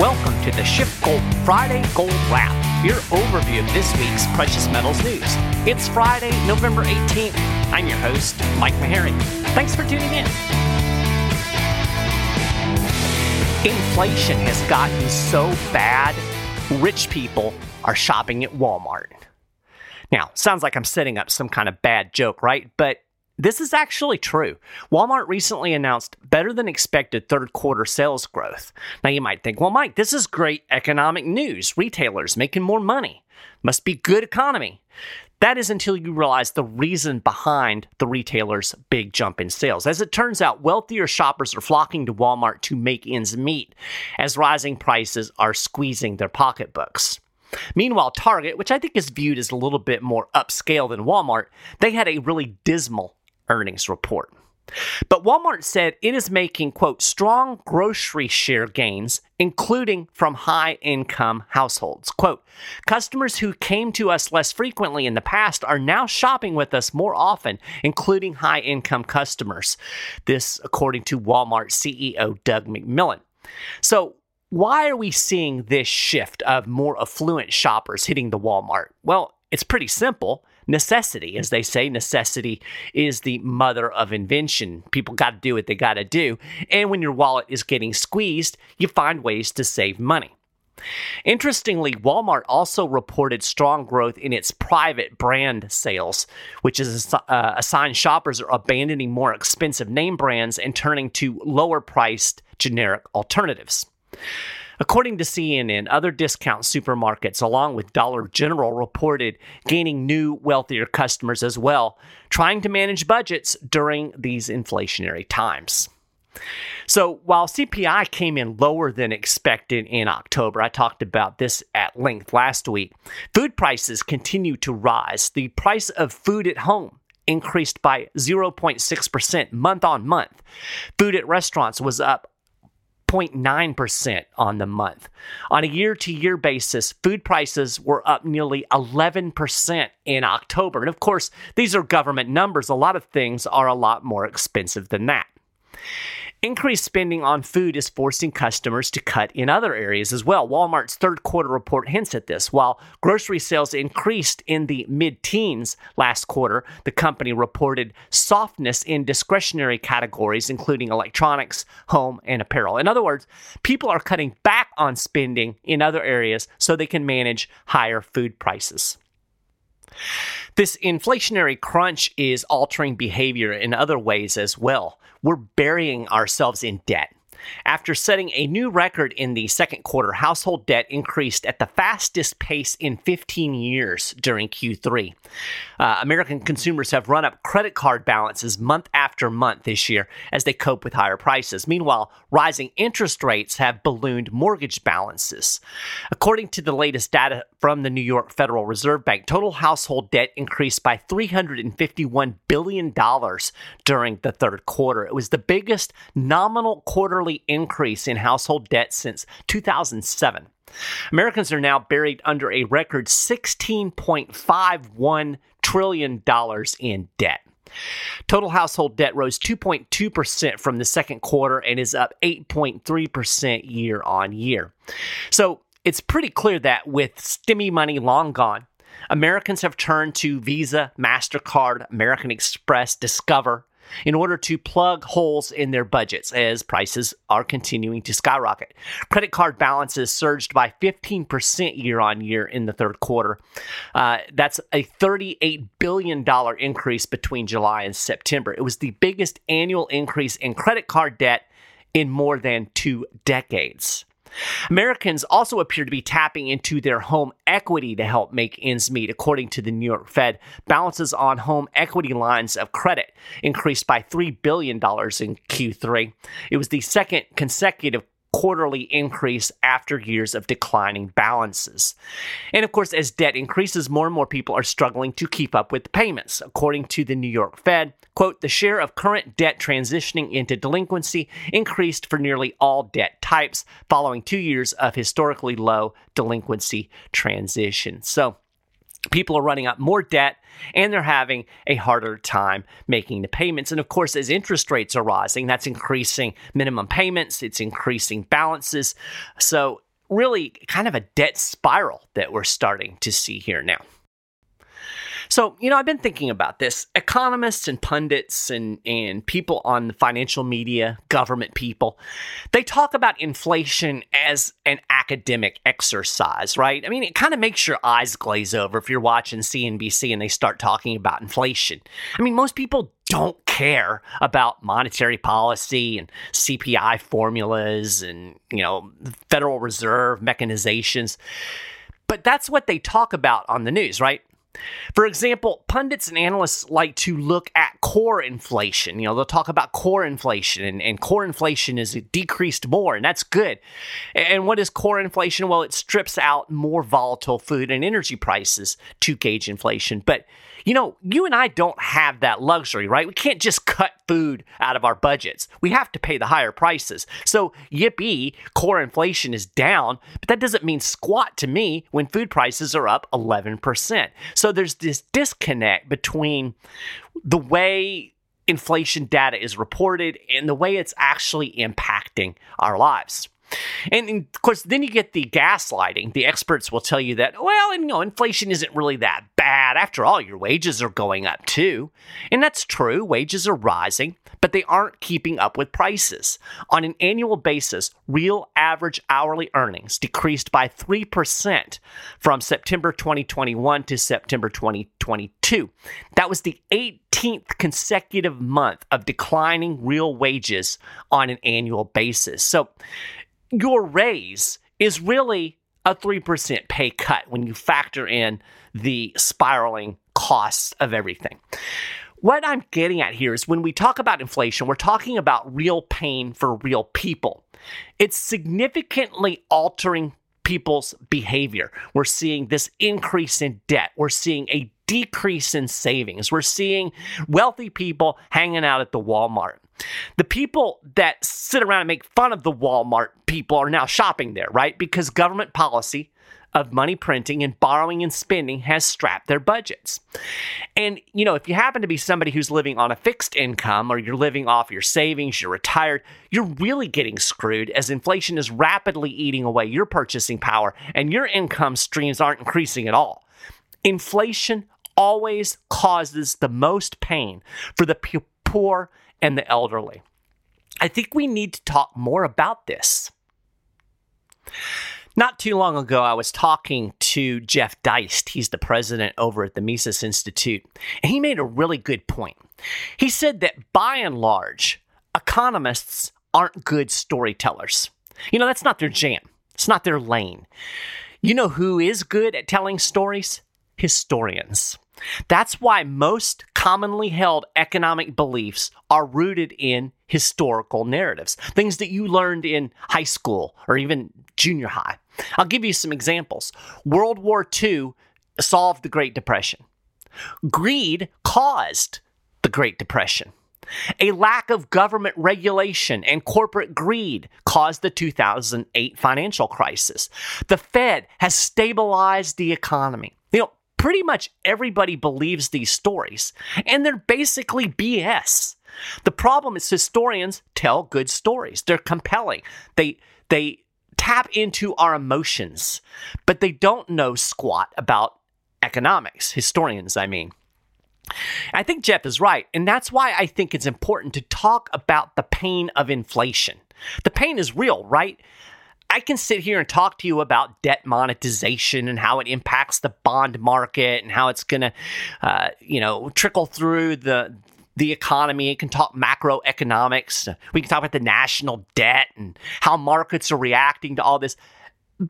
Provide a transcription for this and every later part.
Welcome to the Schiff Gold Friday Gold Wrap, your overview of this week's precious metals news. It's Friday, November 18th. I'm your host, Mike Maharrey. Thanks for tuning in. Inflation has gotten so bad, rich people are shopping at Walmart. Now, sounds like I'm setting up some kind of bad joke, right? But this is actually true. Walmart recently announced better than expected third quarter sales growth. Now you might think, well, Mike, this is great economic news. Retailers making more money. Must be good economy. That is until you realize the reason behind the retailer's big jump in sales. As it turns out, wealthier shoppers are flocking to Walmart to make ends meet as rising prices are squeezing their pocketbooks. Meanwhile, Target, which I think is viewed as a little bit more upscale than Walmart, they had a really dismal earnings report. But Walmart said it is making, quote, strong grocery share gains, including from high income households. Quote, customers who came to us less frequently in the past are now shopping with us more often, including high income customers. This, according to Walmart CEO Doug McMillon. So, why are we seeing this shift of more affluent shoppers hitting the Walmart? Well, it's pretty simple necessity. As they say, necessity is the mother of invention. People got to do what they got to do. And when your wallet is getting squeezed, you find ways to save money. Interestingly, Walmart also reported strong growth in its private brand sales, which is a, uh, a sign shoppers are abandoning more expensive name brands and turning to lower priced generic alternatives. According to CNN, other discount supermarkets, along with Dollar General, reported gaining new, wealthier customers as well, trying to manage budgets during these inflationary times. So, while CPI came in lower than expected in October, I talked about this at length last week, food prices continue to rise. The price of food at home increased by 0.6% month on month. Food at restaurants was up 6.9% on the month. On a year to year basis, food prices were up nearly 11% in October. And of course, these are government numbers. A lot of things are a lot more expensive than that. Increased spending on food is forcing customers to cut in other areas as well. Walmart's third quarter report hints at this. While grocery sales increased in the mid teens last quarter, the company reported softness in discretionary categories, including electronics, home, and apparel. In other words, people are cutting back on spending in other areas so they can manage higher food prices. This inflationary crunch is altering behavior in other ways as well. We're burying ourselves in debt. After setting a new record in the second quarter, household debt increased at the fastest pace in 15 years during Q3. Uh, American consumers have run up credit card balances month after month this year as they cope with higher prices. Meanwhile, rising interest rates have ballooned mortgage balances. According to the latest data from the New York Federal Reserve Bank, total household debt increased by $351 billion during the third quarter. It was the biggest nominal quarterly quarterly increase in household debt since 2007. Americans are now buried under a record $16.51 trillion in debt. Total household debt rose 2.2% from the second quarter and is up 8.3% year on year. So it's pretty clear that with stimmy money long gone, Americans have turned to Visa, MasterCard, American Express, Discover, in order to plug holes in their budgets as prices are continuing to skyrocket. Credit card balances surged by 15% year on year in the third quarter. Uh, that's a $38 billion increase between July and September. It was the biggest annual increase in credit card debt in more than two decades. Americans also appear to be tapping into their home equity to help make ends meet. According to the New York Fed, balances on home equity lines of credit increased by $3 billion in Q3. It was the second consecutive quarterly increase after years of declining balances. And of course, as debt increases, more and more people are struggling to keep up with payments. According to the New York Fed, quote, the share of current debt transitioning into delinquency increased for nearly all debt types following two years of historically low delinquency transition. So, people are running up more debt and they're having a harder time making the payments. And of course, as interest rates are rising, that's increasing minimum payments, it's increasing balances. So really kind of a debt spiral that we're starting to see here now. So, you know, I've been thinking about this. Economists and pundits and, and people on the financial media, government people, they talk about inflation as an academic exercise, right? I mean, it kind of makes your eyes glaze over if you're watching CNBC and they start talking about inflation. I mean, most people don't care about monetary policy and CPI formulas and, you know, Federal Reserve mechanizations. But that's what they talk about on the news, right? For example, pundits and analysts like to look at core inflation. You know, they'll talk about core inflation, and, and core inflation is decreased more, and that's good. And what is core inflation? Well, it strips out more volatile food and energy prices to gauge inflation. But you know, you and I don't have that luxury, right? We can't just cut food out of our budgets. We have to pay the higher prices. So, yippee, core inflation is down, but that doesn't mean squat to me when food prices are up 11%. So, there's this disconnect between the way inflation data is reported and the way it's actually impacting our lives. And, of course, then you get the gaslighting. The experts will tell you that, well, and, you know, inflation isn't really that bad. After all, your wages are going up too. And that's true. Wages are rising, but they aren't keeping up with prices. On an annual basis, real average hourly earnings decreased by 3% from September 2021 to September 2022. That was the 18th consecutive month of declining real wages on an annual basis. So, your raise is really a 3% pay cut when you factor in the spiraling costs of everything. What I'm getting at here is when we talk about inflation, we're talking about real pain for real people. It's significantly altering people's behavior. We're seeing this increase in debt. We're seeing a decrease in savings. We're seeing wealthy people hanging out at the Walmart. The people that sit around and make fun of the Walmart people are now shopping there, right? Because government policy of money printing and borrowing and spending has strapped their budgets. And, you know, if you happen to be somebody who's living on a fixed income or you're living off your savings, you're retired, you're really getting screwed as inflation is rapidly eating away your purchasing power and your income streams aren't increasing at all. Inflation always causes the most pain for the poor and the elderly. I think we need to talk more about this. Not too long ago, I was talking to Jeff Deist. He's the president over at the Mises Institute, and he made a really good point. He said that by and large, economists aren't good storytellers. You know, that's not their jam, it's not their lane. You know who is good at telling stories? Historians. That's why most commonly held economic beliefs are rooted in historical narratives, things that you learned in high school or even junior high. I'll give you some examples. World War II solved the Great Depression. Greed caused the Great Depression. A lack of government regulation and corporate greed caused the 2008 financial crisis. The Fed has stabilized the economy. Pretty much everybody believes these stories, and they're basically BS. The problem is historians tell good stories. They're compelling. They they tap into our emotions, but they don't know squat about economics. Historians, I mean. I think Jeff is right, and that's why I think it's important to talk about the pain of inflation. The pain is real, right? I can sit here and talk to you about debt monetization and how it impacts the bond market and how it's going to, uh, you know, trickle through the the economy. It can talk macroeconomics. We can talk about the national debt and how markets are reacting to all this.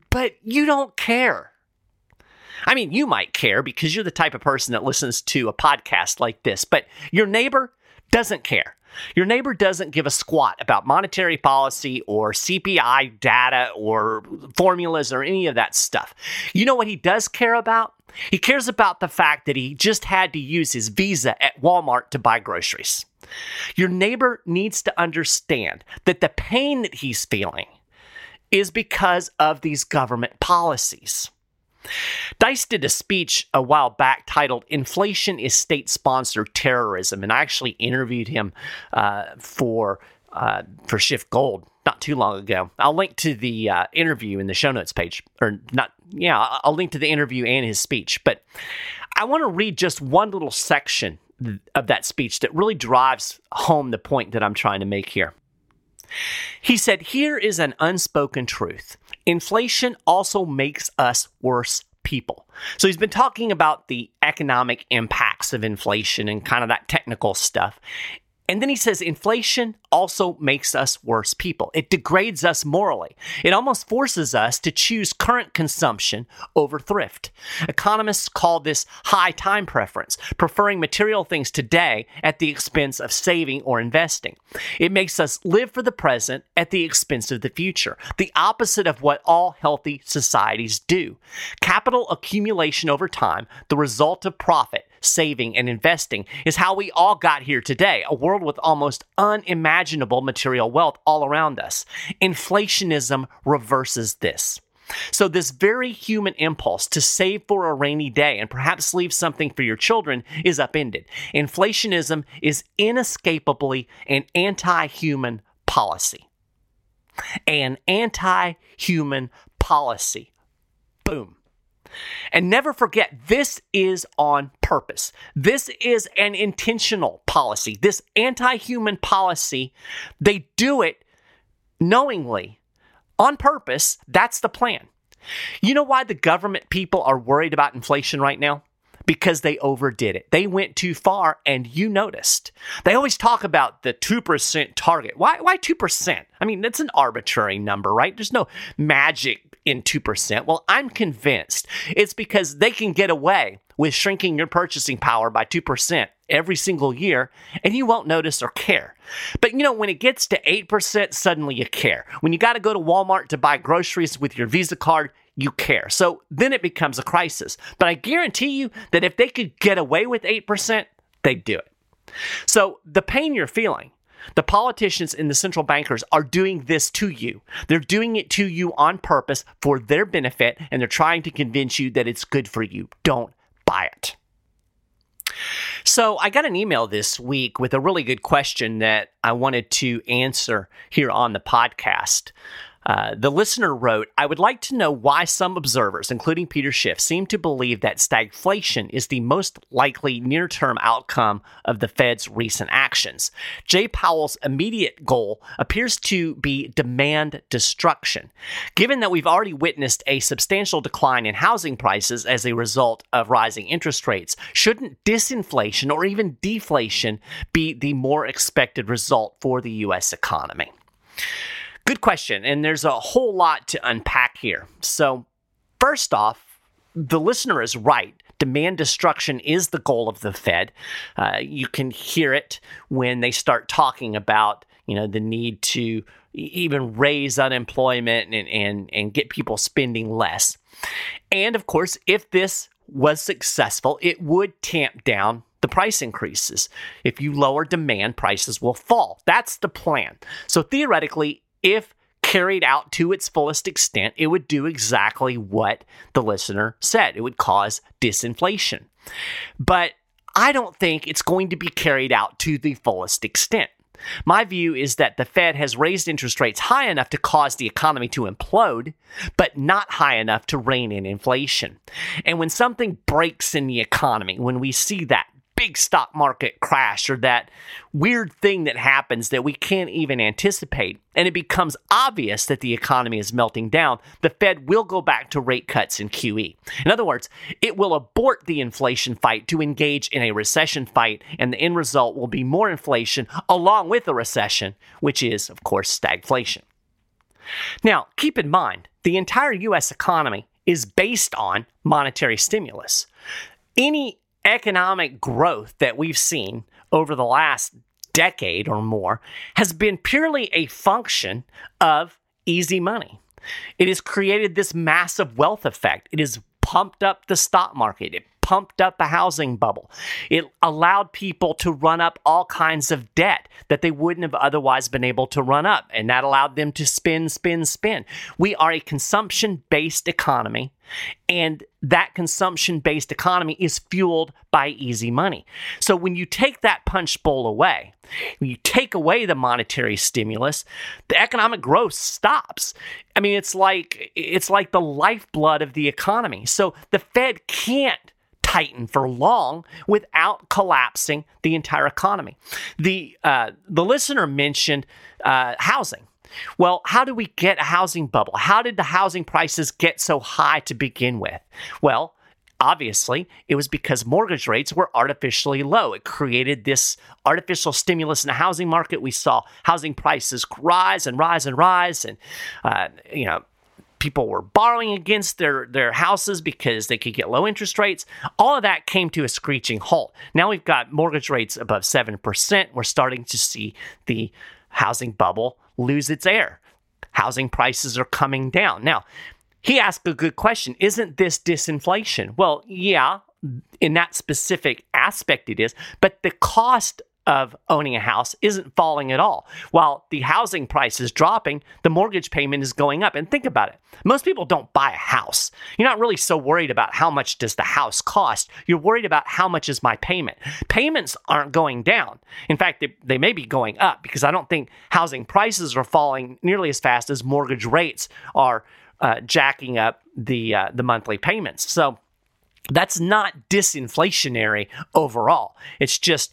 But you don't care. I mean, you might care because you're the type of person that listens to a podcast like this, but your neighbor doesn't care. Your neighbor doesn't give a squat about monetary policy or CPI data or formulas or any of that stuff. You know what he does care about? He cares about the fact that he just had to use his Visa at Walmart to buy groceries. Your neighbor needs to understand that the pain that he's feeling is because of these government policies. Deist did a speech a while back titled Inflation is State Sponsored Terrorism, and I actually interviewed him uh, for uh, for Schiff Gold not too long ago. I'll link to the uh, interview in the show notes page, or not. Yeah, I'll link to the interview and his speech. But I want to read just one little section of that speech that really drives home the point that I'm trying to make here. He said, Here is an unspoken truth inflation also makes us worse people. So he's been talking about the economic impacts of inflation and kind of that technical stuff. And then he says inflation also makes us worse people. It degrades us morally. It almost forces us to choose current consumption over thrift. Economists call this high time preference, preferring material things today at the expense of saving or investing. It makes us live for the present at the expense of the future, the opposite of what all healthy societies do. Capital accumulation over time, the result of profit, saving, and investing is how we all got here today, a world with almost unimaginable material wealth all around us. Inflationism reverses this. So, this very human impulse to save for a rainy day and perhaps leave something for your children is upended. Inflationism is inescapably an anti human policy. An anti human policy. Boom. And never forget, this is on purpose. This is an intentional policy. This anti human policy, they do it knowingly, on purpose. That's the plan. You know why the government people are worried about inflation right now? Because they overdid it. They went too far, and you noticed. They always talk about the 2% target. Why, why 2%? I mean, that's an arbitrary number, right? There's no magic in 2%? Well, I'm convinced it's because they can get away with shrinking your purchasing power by 2% every single year and you won't notice or care. But you know, when it gets to 8%, suddenly you care. When you got to go to Walmart to buy groceries with your Visa card, you care. So then it becomes a crisis. But I guarantee you that if they could get away with 8%, they'd do it. So the pain you're feeling, the politicians and the central bankers are doing this to you. They're doing it to you on purpose for their benefit, and they're trying to convince you that it's good for you. Don't buy it. So, I got an email this week with a really good question that I wanted to answer here on the podcast. Uh, the listener wrote, I would like to know why some observers, including Peter Schiff, seem to believe that stagflation is the most likely near term outcome of the Fed's recent actions. Jay Powell's immediate goal appears to be demand destruction. Given that we've already witnessed a substantial decline in housing prices as a result of rising interest rates, shouldn't disinflation or even deflation be the more expected result for the U.S. economy? Good question. And there's a whole lot to unpack here. So, first off, the listener is right. Demand destruction is the goal of the Fed. Uh, you can hear it when they start talking about, you know, the need to even raise unemployment and, and, and get people spending less. And of course, if this was successful, it would tamp down the price increases. If you lower demand, prices will fall. That's the plan. So theoretically, if carried out to its fullest extent, it would do exactly what the listener said. It would cause disinflation. But I don't think it's going to be carried out to the fullest extent. My view is that the Fed has raised interest rates high enough to cause the economy to implode, but not high enough to rein in inflation. And when something breaks in the economy, when we see that big stock market crash or that weird thing that happens that we can't even anticipate, and it becomes obvious that the economy is melting down, the Fed will go back to rate cuts and QE. In other words, it will abort the inflation fight to engage in a recession fight, and the end result will be more inflation along with a recession, which is, of course, stagflation. Now, keep in mind, the entire US economy is based on monetary stimulus. Any economic growth that we've seen over the last decade or more has been purely a function of easy money. It has created this massive wealth effect. It has pumped up the stock market. It pumped up a housing bubble. It allowed people to run up all kinds of debt that they wouldn't have otherwise been able to run up. And that allowed them to spin, spin, spin. We are a consumption based economy. And that consumption based economy is fueled by easy money. So when you take that punch bowl away, when you take away the monetary stimulus, the economic growth stops. I mean, it's like it's like the lifeblood of the economy. So the Fed can't tighten for long without collapsing the entire economy. The uh, the listener mentioned uh, housing. Well, how do we get a housing bubble? How did the housing prices get so high to begin with? Well, obviously, it was because mortgage rates were artificially low. It created this artificial stimulus in the housing market. We saw housing prices rise and rise and rise, and uh, you know. People were borrowing against their, their houses because they could get low interest rates. All of that came to a screeching halt. Now we've got mortgage rates above 7%. We're starting to see the housing bubble lose its air. Housing prices are coming down. Now, he asked a good question. Isn't this disinflation? Well, yeah, in that specific aspect it is, but the cost of owning a house isn't falling at all. While the housing price is dropping, the mortgage payment is going up. And think about it. Most people don't buy a house. You're not really so worried about how much does the house cost. You're worried about how much is my payment. Payments aren't going down. In fact, they, they may be going up because I don't think housing prices are falling nearly as fast as mortgage rates are uh, jacking up the uh, the monthly payments. So that's not disinflationary overall. It's just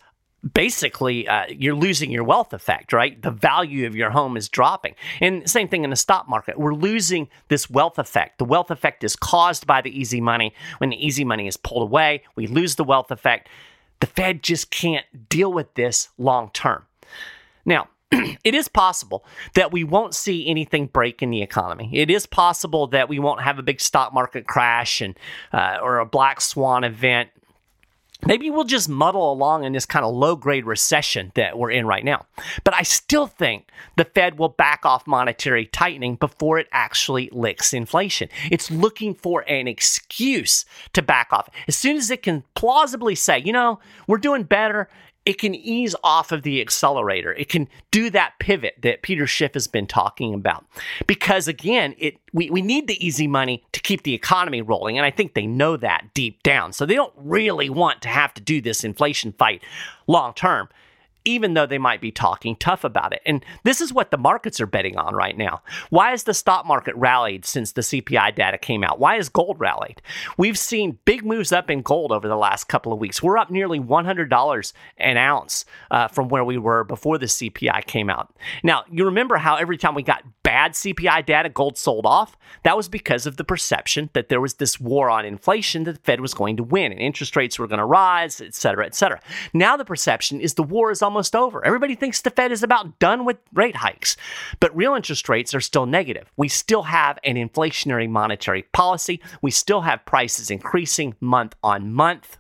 basically uh, you're losing your wealth effect, right? The value of your home is dropping. And same thing in the stock market. We're losing this wealth effect. The wealth effect is caused by the easy money. When the easy money is pulled away, we lose the wealth effect. The Fed just can't deal with this long term. Now, it is possible that we won't see anything break in the economy. It is possible that we won't have a big stock market crash and uh, or a black swan event maybe we'll just muddle along in this kind of low grade recession that we're in right now. But I still think the Fed will back off monetary tightening before it actually licks inflation. It's looking for an excuse to back off. As soon as it can plausibly say, you know, we're doing better it can ease off of the accelerator. It can do that pivot that Peter Schiff has been talking about. Because again, it we, we need the easy money to keep the economy rolling. And I think they know that deep down. So they don't really want to have to do this inflation fight long term even though they might be talking tough about it. And this is what the markets are betting on right now. Why has the stock market rallied since the CPI data came out? Why has gold rallied? We've seen big moves up in gold over the last couple of weeks. We're up nearly $100 an ounce uh, from where we were before the CPI came out. Now, you remember how every time we got bad CPI data, gold sold off? That was because of the perception that there was this war on inflation that the Fed was going to win and interest rates were going to rise, et cetera, et cetera. Now the perception is the war is almost over. Everybody thinks the Fed is about done with rate hikes, but real interest rates are still negative. We still have an inflationary monetary policy. We still have prices increasing month on month.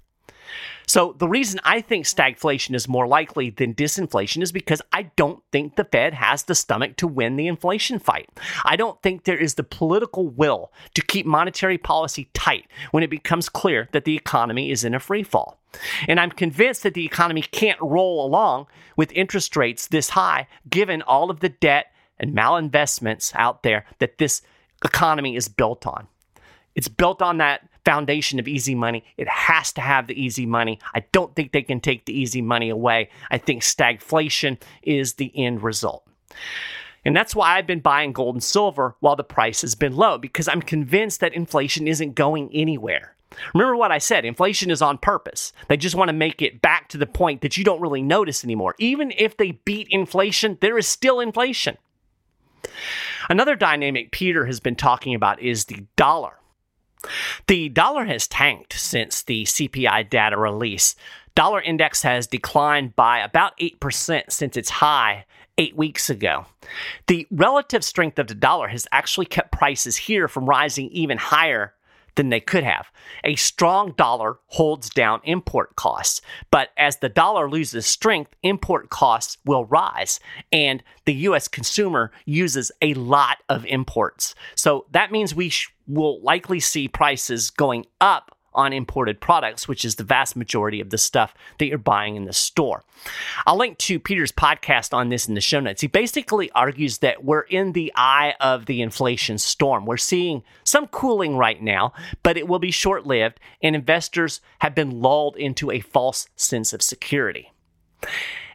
So the reason I think stagflation is more likely than disinflation is because I don't think the Fed has the stomach to win the inflation fight. I don't think there is the political will to keep monetary policy tight when it becomes clear that the economy is in a free fall. And I'm convinced that the economy can't roll along with interest rates this high given all of the debt and malinvestments out there that this economy is built on. It's built on that foundation of easy money. It has to have the easy money. I don't think they can take the easy money away. I think stagflation is the end result. And that's why I've been buying gold and silver while the price has been low, because I'm convinced that inflation isn't going anywhere. Remember what I said inflation is on purpose. They just want to make it back to the point that you don't really notice anymore. Even if they beat inflation, there is still inflation. Another dynamic Peter has been talking about is the dollar. The dollar has tanked since the CPI data release. Dollar index has declined by about 8% since its high eight weeks ago. The relative strength of the dollar has actually kept prices here from rising even higher than they could have. A strong dollar holds down import costs, but as the dollar loses strength, import costs will rise, and the US consumer uses a lot of imports. So that means we sh- will likely see prices going up on imported products, which is the vast majority of the stuff that you're buying in the store. I'll link to Peter's podcast on this in the show notes. He basically argues that we're in the eye of the inflation storm. We're seeing some cooling right now, but it will be short lived, and investors have been lulled into a false sense of security.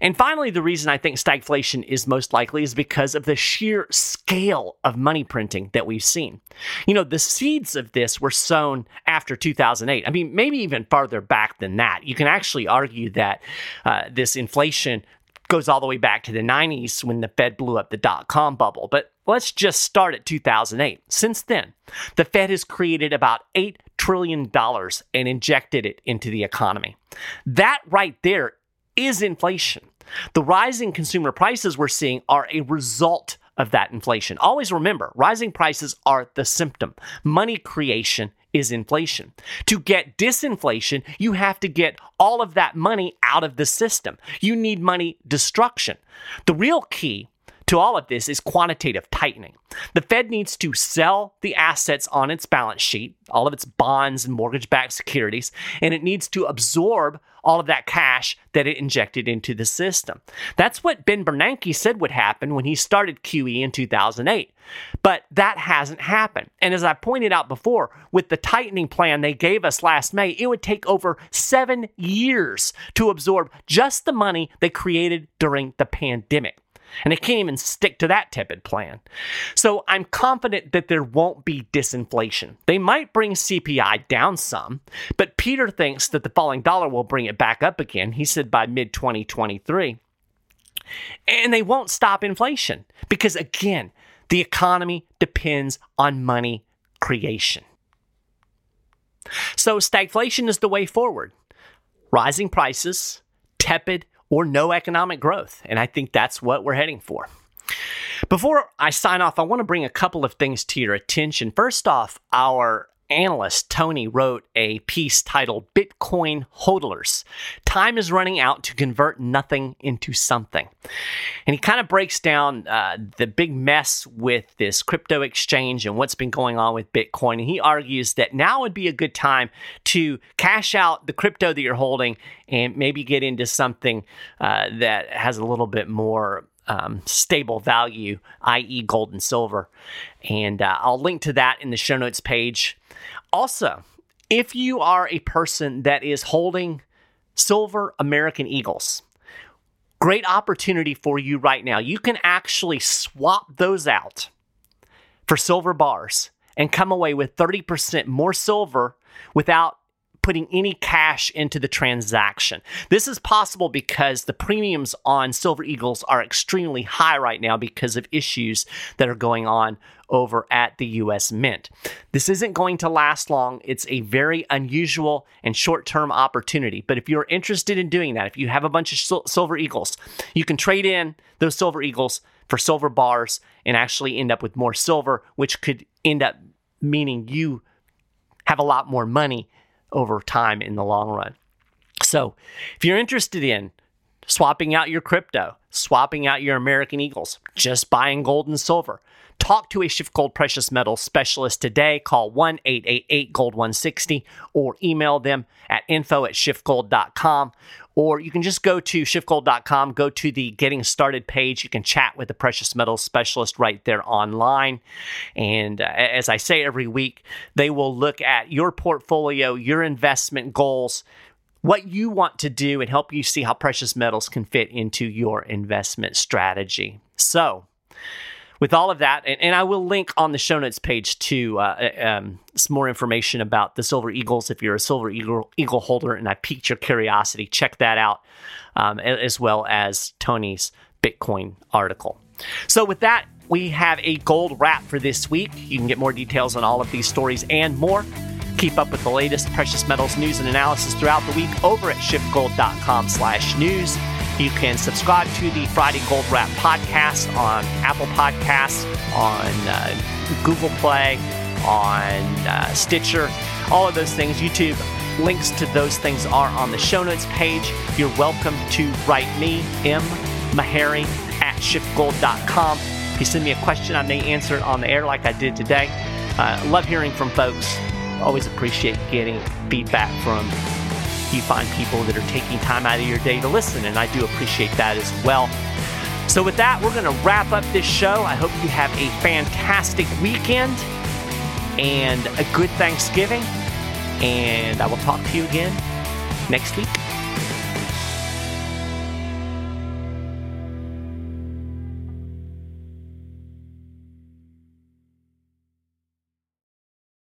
And finally, the reason I think stagflation is most likely is because of the sheer scale of money printing that we've seen. You know, the seeds of this were sown after 2008. I mean, maybe even farther back than that. You can actually argue that uh, this inflation goes all the way back to the 90s when the Fed blew up the dot com bubble. But let's just start at 2008. Since then, the Fed has created about $8 trillion and injected it into the economy. That right there is inflation. The rising consumer prices we're seeing are a result of that inflation. Always remember, rising prices are the symptom. Money creation is inflation. To get disinflation, you have to get all of that money out of the system. You need money destruction. The real key to all of this is quantitative tightening. The Fed needs to sell the assets on its balance sheet, all of its bonds and mortgage backed securities, and it needs to absorb all of that cash that it injected into the system. That's what Ben Bernanke said would happen when he started QE in 2008. But that hasn't happened. And as I pointed out before, with the tightening plan they gave us last May, it would take over seven years to absorb just the money they created during the pandemic. And they can't even stick to that tepid plan. So I'm confident that there won't be disinflation. They might bring CPI down some, but Peter thinks that the falling dollar will bring it back up again. He said by mid 2023. And they won't stop inflation because, again, the economy depends on money creation. So, stagflation is the way forward. Rising prices, tepid or no economic growth. And I think that's what we're heading for. Before I sign off, I want to bring a couple of things to your attention. First off, our analyst Tony wrote a piece titled Bitcoin Hodlers. Time is running out to convert nothing into something. And he kind of breaks down uh, the big mess with this crypto exchange and what's been going on with Bitcoin. And he argues that now would be a good time to cash out the crypto that you're holding and maybe get into something uh, that has a little bit more um, stable value, i.e., gold and silver. And uh, I'll link to that in the show notes page. Also, if you are a person that is holding silver American Eagles, great opportunity for you right now. You can actually swap those out for silver bars and come away with 30% more silver without putting any cash into the transaction. This is possible because the premiums on Silver Eagles are extremely high right now because of issues that are going on over at the US Mint. This isn't going to last long. It's a very unusual and short term opportunity. But if you're interested in doing that, if you have a bunch of sil- Silver Eagles, you can trade in those Silver Eagles for silver bars and actually end up with more silver, which could end up meaning you have a lot more money over time in the long run. So, if you're interested in swapping out your crypto, swapping out your American Eagles, just buying gold and silver, talk to a Schiff Gold Precious Metals specialist today. Call 1 888 Gold 160 or email them at info at schiffgold.com. Or you can just go to schiffgold.com, go to the Getting Started page. You can chat with the precious metals specialist right there online. And uh, as I say every week, they will look at your portfolio, your investment goals, what you want to do, and help you see how precious metals can fit into your investment strategy. So, with all of that, and, and, I will link on the show notes page to uh, uh, um, some more information about the Silver Eagles. If you're a Silver Eagle, Eagle holder and I piqued your curiosity, check that out, um, as well as Tony's Bitcoin article. So, with that, we have a gold wrap for this week. You can get more details on all of these stories and more. Keep up with the latest precious metals news and analysis throughout the week over at schiffgold.com slash news. You can subscribe to the Friday Gold Wrap podcast on Apple Podcasts, on uh, Google Play, on uh, Stitcher, all of those things. YouTube links to those things are on the show notes page. You're welcome to write me, M. Maharrey at schiffgold.com. If you send me a question, I may answer it on the air like I did today. Uh, love hearing from folks always appreciate getting feedback from you find people that are taking time out of your day to listen, and I do appreciate that as well. So, with that, we're going to wrap up this show. I hope you have a fantastic weekend and a good Thanksgiving. And I will talk to you again next week.